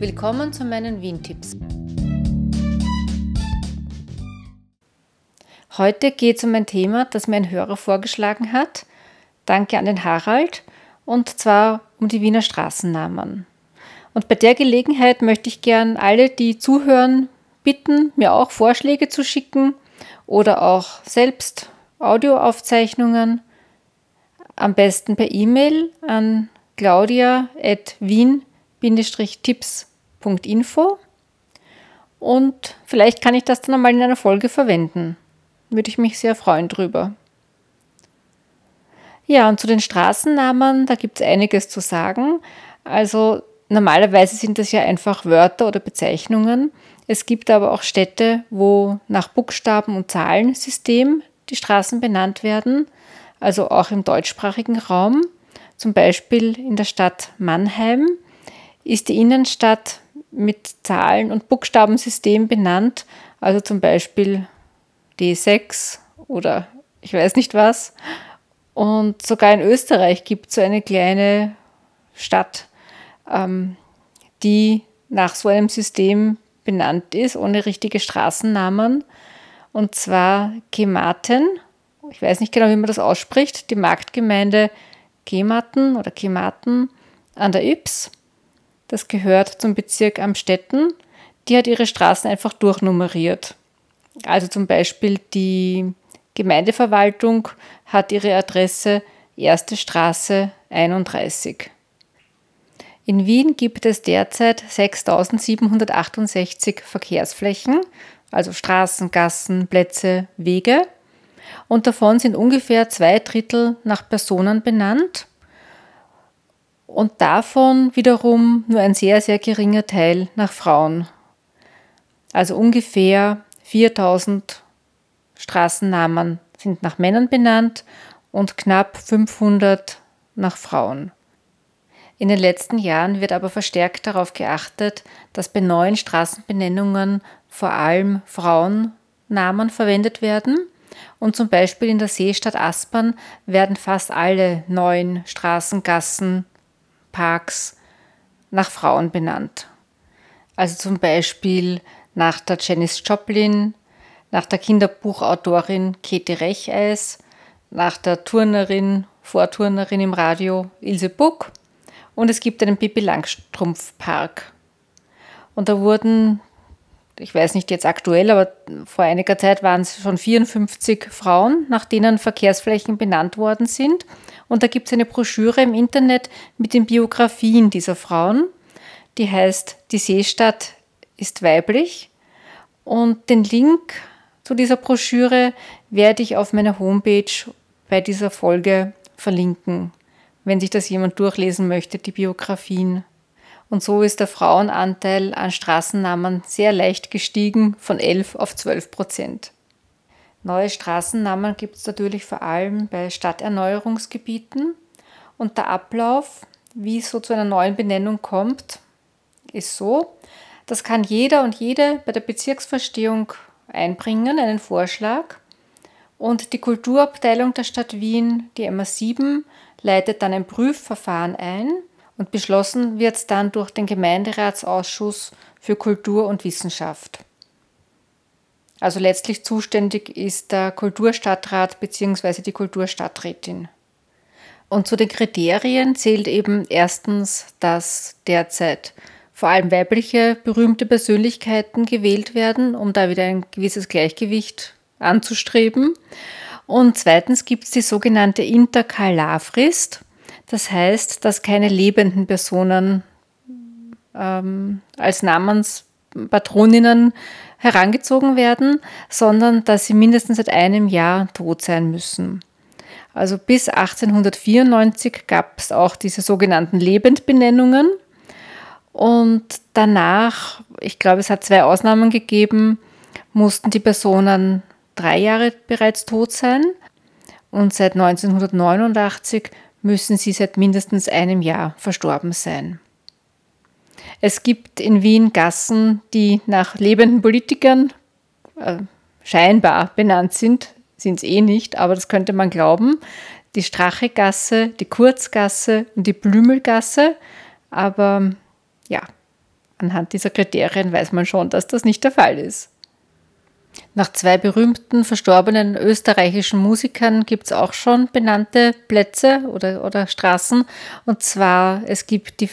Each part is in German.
Willkommen zu meinen Wien-Tipps. Heute geht es um ein Thema, das mir ein Hörer vorgeschlagen hat. Danke an den Harald. Und zwar um die Wiener Straßennamen. Und bei der Gelegenheit möchte ich gern alle, die zuhören, bitten, mir auch Vorschläge zu schicken oder auch selbst Audioaufzeichnungen. Am besten per E-Mail an claudia.wien-tipps info und vielleicht kann ich das dann einmal in einer Folge verwenden. Würde ich mich sehr freuen drüber. Ja, und zu den Straßennamen, da gibt es einiges zu sagen. Also normalerweise sind das ja einfach Wörter oder Bezeichnungen. Es gibt aber auch Städte, wo nach Buchstaben- und Zahlensystem die Straßen benannt werden, also auch im deutschsprachigen Raum. Zum Beispiel in der Stadt Mannheim ist die Innenstadt mit Zahlen- und Buchstabensystem benannt, also zum Beispiel D6 oder ich weiß nicht was. Und sogar in Österreich gibt es so eine kleine Stadt, ähm, die nach so einem System benannt ist, ohne richtige Straßennamen. Und zwar Kematen. Ich weiß nicht genau, wie man das ausspricht. Die Marktgemeinde Kematen oder Kematen an der Yps. Das gehört zum Bezirk Amstetten. Die hat ihre Straßen einfach durchnummeriert. Also zum Beispiel die Gemeindeverwaltung hat ihre Adresse Erste Straße 31. In Wien gibt es derzeit 6768 Verkehrsflächen, also Straßen, Gassen, Plätze, Wege. Und davon sind ungefähr zwei Drittel nach Personen benannt und davon wiederum nur ein sehr, sehr geringer Teil nach Frauen. Also ungefähr 4000 Straßennamen sind nach Männern benannt und knapp 500 nach Frauen. In den letzten Jahren wird aber verstärkt darauf geachtet, dass bei neuen Straßenbenennungen vor allem Frauennamen verwendet werden. Und zum Beispiel in der Seestadt Aspern werden fast alle neuen Straßen, Gassen, Parks nach Frauen benannt. Also zum Beispiel nach der Janis Joplin, nach der Kinderbuchautorin Käthe Recheis, nach der Turnerin, Vorturnerin im Radio Ilse Buck und es gibt einen Pippi Langstrumpf Park. Und da wurden, ich weiß nicht jetzt aktuell, aber vor einiger Zeit waren es schon 54 Frauen, nach denen Verkehrsflächen benannt worden sind. Und da gibt es eine Broschüre im Internet mit den Biografien dieser Frauen. Die heißt Die Seestadt ist weiblich. Und den Link zu dieser Broschüre werde ich auf meiner Homepage bei dieser Folge verlinken, wenn sich das jemand durchlesen möchte, die Biografien. Und so ist der Frauenanteil an Straßennamen sehr leicht gestiegen von 11 auf 12 Prozent. Neue Straßennamen gibt es natürlich vor allem bei Stadterneuerungsgebieten. Und der Ablauf, wie es so zu einer neuen Benennung kommt, ist so, das kann jeder und jede bei der Bezirksverstehung einbringen, einen Vorschlag. Und die Kulturabteilung der Stadt Wien, die MA7, leitet dann ein Prüfverfahren ein und beschlossen wird es dann durch den Gemeinderatsausschuss für Kultur und Wissenschaft. Also letztlich zuständig ist der Kulturstadtrat bzw. die Kulturstadträtin. Und zu den Kriterien zählt eben erstens, dass derzeit vor allem weibliche berühmte Persönlichkeiten gewählt werden, um da wieder ein gewisses Gleichgewicht anzustreben. Und zweitens gibt es die sogenannte Interkalarfrist. Das heißt, dass keine lebenden Personen ähm, als Namenspatroninnen herangezogen werden, sondern dass sie mindestens seit einem Jahr tot sein müssen. Also bis 1894 gab es auch diese sogenannten Lebendbenennungen. Und danach, ich glaube, es hat zwei Ausnahmen gegeben, mussten die Personen drei Jahre bereits tot sein. Und seit 1989 müssen sie seit mindestens einem Jahr verstorben sein. Es gibt in Wien Gassen, die nach lebenden Politikern äh, scheinbar benannt sind, sind es eh nicht, aber das könnte man glauben. Die Strachegasse, die Kurzgasse und die Blümelgasse. Aber ja, anhand dieser Kriterien weiß man schon, dass das nicht der Fall ist. Nach zwei berühmten verstorbenen österreichischen Musikern gibt es auch schon benannte Plätze oder, oder Straßen. Und zwar, es gibt die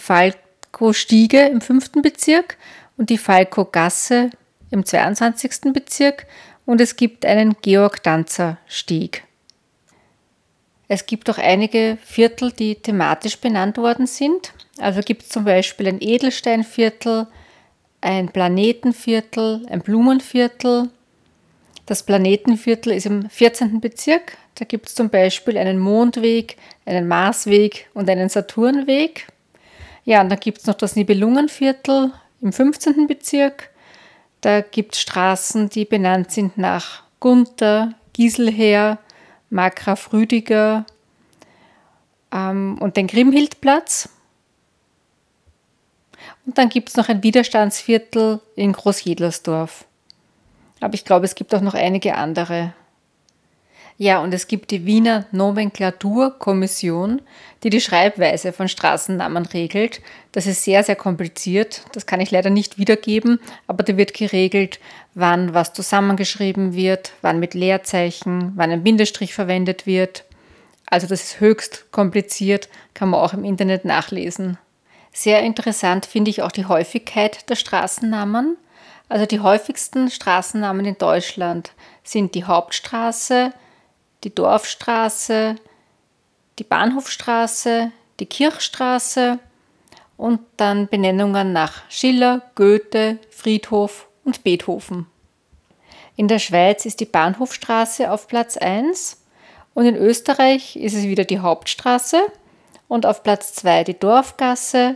Falco-Stiege im fünften Bezirk und die Falco-Gasse im 22. Bezirk und es gibt einen Georg-Danzer-Stieg. Es gibt auch einige Viertel, die thematisch benannt worden sind. Also gibt es zum Beispiel ein Edelsteinviertel, ein Planetenviertel, ein Blumenviertel. Das Planetenviertel ist im 14. Bezirk. Da gibt es zum Beispiel einen Mondweg, einen Marsweg und einen Saturnweg. Ja, und dann gibt es noch das Nibelungenviertel im 15. Bezirk. Da gibt es Straßen, die benannt sind nach Gunther, Giselher, Markgraf Rüdiger ähm, und den Grimhildplatz. Und dann gibt es noch ein Widerstandsviertel in Großjedlersdorf. Aber ich glaube, es gibt auch noch einige andere. Ja, und es gibt die Wiener Nomenklaturkommission, die die Schreibweise von Straßennamen regelt. Das ist sehr, sehr kompliziert. Das kann ich leider nicht wiedergeben, aber da wird geregelt, wann was zusammengeschrieben wird, wann mit Leerzeichen, wann ein Bindestrich verwendet wird. Also das ist höchst kompliziert, kann man auch im Internet nachlesen. Sehr interessant finde ich auch die Häufigkeit der Straßennamen. Also die häufigsten Straßennamen in Deutschland sind die Hauptstraße, die Dorfstraße, die Bahnhofstraße, die Kirchstraße und dann Benennungen nach Schiller, Goethe, Friedhof und Beethoven. In der Schweiz ist die Bahnhofstraße auf Platz 1 und in Österreich ist es wieder die Hauptstraße und auf Platz 2 die Dorfgasse,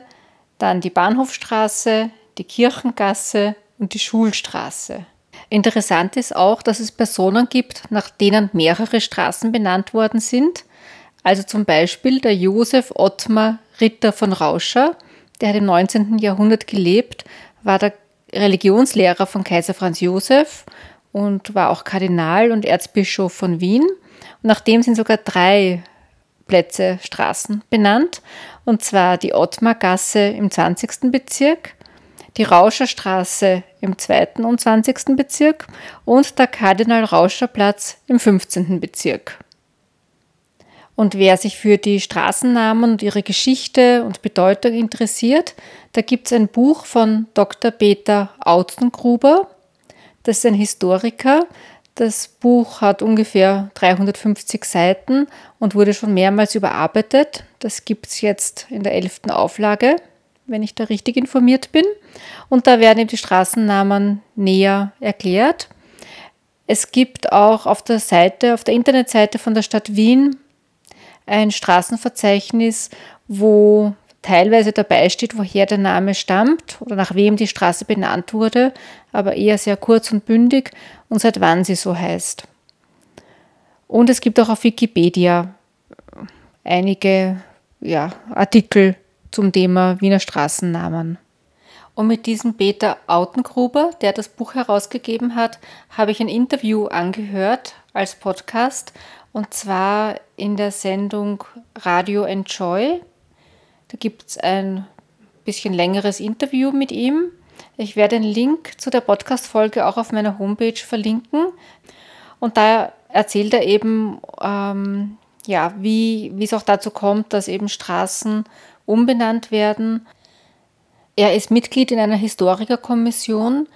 dann die Bahnhofstraße, die Kirchengasse und die Schulstraße. Interessant ist auch, dass es Personen gibt, nach denen mehrere Straßen benannt worden sind. Also zum Beispiel der Josef Ottmar Ritter von Rauscher, der hat im 19. Jahrhundert gelebt, war der Religionslehrer von Kaiser Franz Josef und war auch Kardinal und Erzbischof von Wien. Und nach dem sind sogar drei Plätze, Straßen benannt, und zwar die Ottmargasse im 20. Bezirk, die Rauscherstraße im 2. und 20. Bezirk und der Kardinal-Rauscher-Platz im 15. Bezirk. Und wer sich für die Straßennamen und ihre Geschichte und Bedeutung interessiert, da gibt es ein Buch von Dr. Peter Autengruber. Das ist ein Historiker, das Buch hat ungefähr 350 Seiten und wurde schon mehrmals überarbeitet. Das gibt es jetzt in der elften Auflage, wenn ich da richtig informiert bin. Und da werden eben die Straßennamen näher erklärt. Es gibt auch auf der Seite, auf der Internetseite von der Stadt Wien ein Straßenverzeichnis, wo teilweise dabei steht, woher der Name stammt oder nach wem die Straße benannt wurde, aber eher sehr kurz und bündig und seit wann sie so heißt. Und es gibt auch auf Wikipedia einige ja, Artikel zum Thema Wiener Straßennamen. Und mit diesem Peter Autengruber, der das Buch herausgegeben hat, habe ich ein Interview angehört als Podcast und zwar in der Sendung Radio Enjoy da gibt es ein bisschen längeres Interview mit ihm. Ich werde den Link zu der Podcast-Folge auch auf meiner Homepage verlinken. Und da erzählt er eben, ähm, ja, wie, es auch dazu kommt, dass eben Straßen umbenannt werden. Er ist Mitglied in einer Historikerkommission,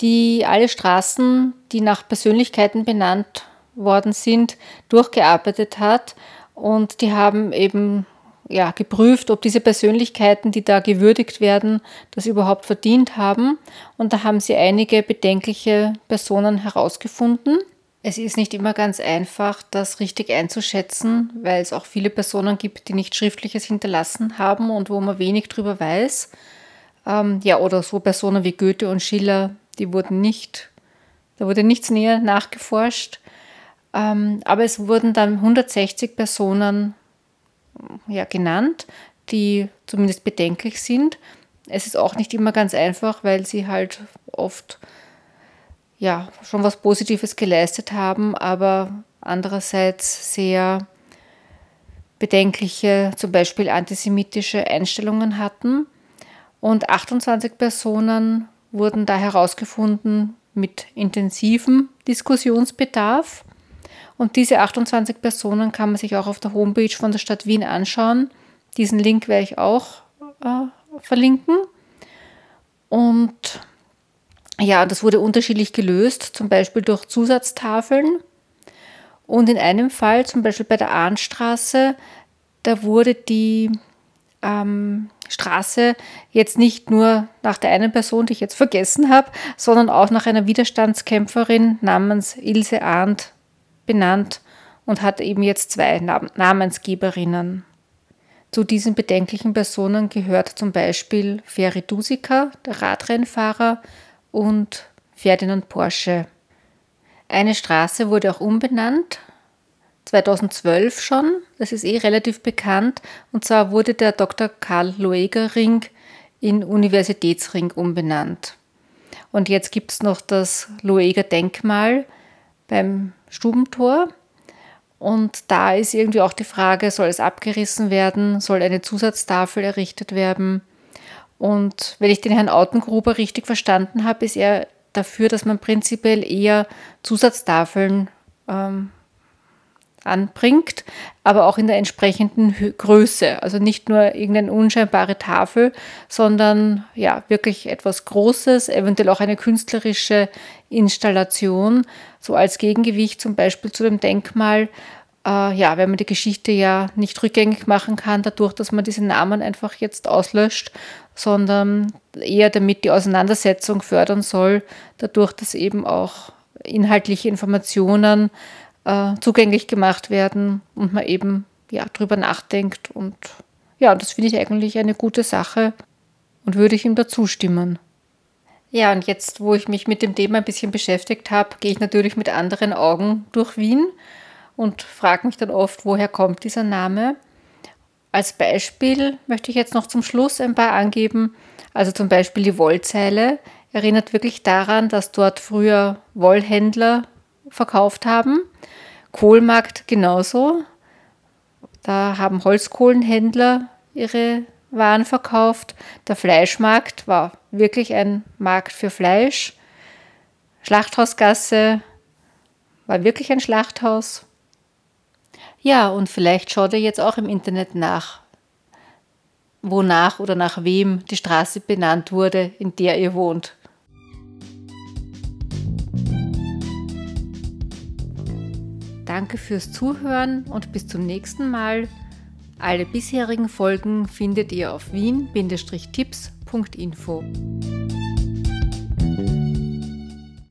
die alle Straßen, die nach Persönlichkeiten benannt worden sind, durchgearbeitet hat. Und die haben eben ja, geprüft, ob diese Persönlichkeiten, die da gewürdigt werden, das überhaupt verdient haben. Und da haben sie einige bedenkliche Personen herausgefunden. Es ist nicht immer ganz einfach, das richtig einzuschätzen, weil es auch viele Personen gibt, die nicht Schriftliches hinterlassen haben und wo man wenig drüber weiß. Ähm, ja, oder so Personen wie Goethe und Schiller, die wurden nicht, da wurde nichts näher nachgeforscht. Ähm, aber es wurden dann 160 Personen ja, genannt, die zumindest bedenklich sind. Es ist auch nicht immer ganz einfach, weil sie halt oft ja, schon was Positives geleistet haben, aber andererseits sehr bedenkliche, zum Beispiel antisemitische Einstellungen hatten. Und 28 Personen wurden da herausgefunden mit intensivem Diskussionsbedarf. Und diese 28 Personen kann man sich auch auf der Homepage von der Stadt Wien anschauen. Diesen Link werde ich auch äh, verlinken. Und ja, das wurde unterschiedlich gelöst, zum Beispiel durch Zusatztafeln. Und in einem Fall, zum Beispiel bei der Ahnstraße, da wurde die ähm, Straße jetzt nicht nur nach der einen Person, die ich jetzt vergessen habe, sondern auch nach einer Widerstandskämpferin namens Ilse Arndt benannt und hat eben jetzt zwei Namensgeberinnen. Zu diesen bedenklichen Personen gehört zum Beispiel Ferry Dusika, der Radrennfahrer, und Ferdinand Porsche. Eine Straße wurde auch umbenannt, 2012 schon, das ist eh relativ bekannt, und zwar wurde der Dr. Karl Loeger Ring in Universitätsring umbenannt. Und jetzt gibt es noch das Loeger Denkmal beim Stubentor. Und da ist irgendwie auch die Frage, soll es abgerissen werden, soll eine Zusatztafel errichtet werden? Und wenn ich den Herrn Autengruber richtig verstanden habe, ist er dafür, dass man prinzipiell eher Zusatztafeln ähm, anbringt, aber auch in der entsprechenden Größe. Also nicht nur irgendeine unscheinbare Tafel, sondern ja, wirklich etwas Großes, eventuell auch eine künstlerische Installation, so als Gegengewicht zum Beispiel zu dem Denkmal. Äh, ja, wenn man die Geschichte ja nicht rückgängig machen kann, dadurch, dass man diese Namen einfach jetzt auslöscht, sondern eher damit die Auseinandersetzung fördern soll, dadurch, dass eben auch inhaltliche Informationen äh, zugänglich gemacht werden und man eben ja drüber nachdenkt und ja, das finde ich eigentlich eine gute Sache und würde ich ihm dazu stimmen. Ja, und jetzt, wo ich mich mit dem Thema ein bisschen beschäftigt habe, gehe ich natürlich mit anderen Augen durch Wien und frage mich dann oft, woher kommt dieser Name. Als Beispiel möchte ich jetzt noch zum Schluss ein paar angeben. Also zum Beispiel die Wollzeile erinnert wirklich daran, dass dort früher Wollhändler verkauft haben. Kohlmarkt genauso. Da haben Holzkohlenhändler ihre Waren verkauft. Der Fleischmarkt war wirklich ein Markt für Fleisch. Schlachthausgasse war wirklich ein Schlachthaus. Ja, und vielleicht schaut ihr jetzt auch im Internet nach, wonach oder nach wem die Straße benannt wurde, in der ihr wohnt. Danke fürs Zuhören und bis zum nächsten Mal. Alle bisherigen Folgen findet ihr auf wien-tipps.info.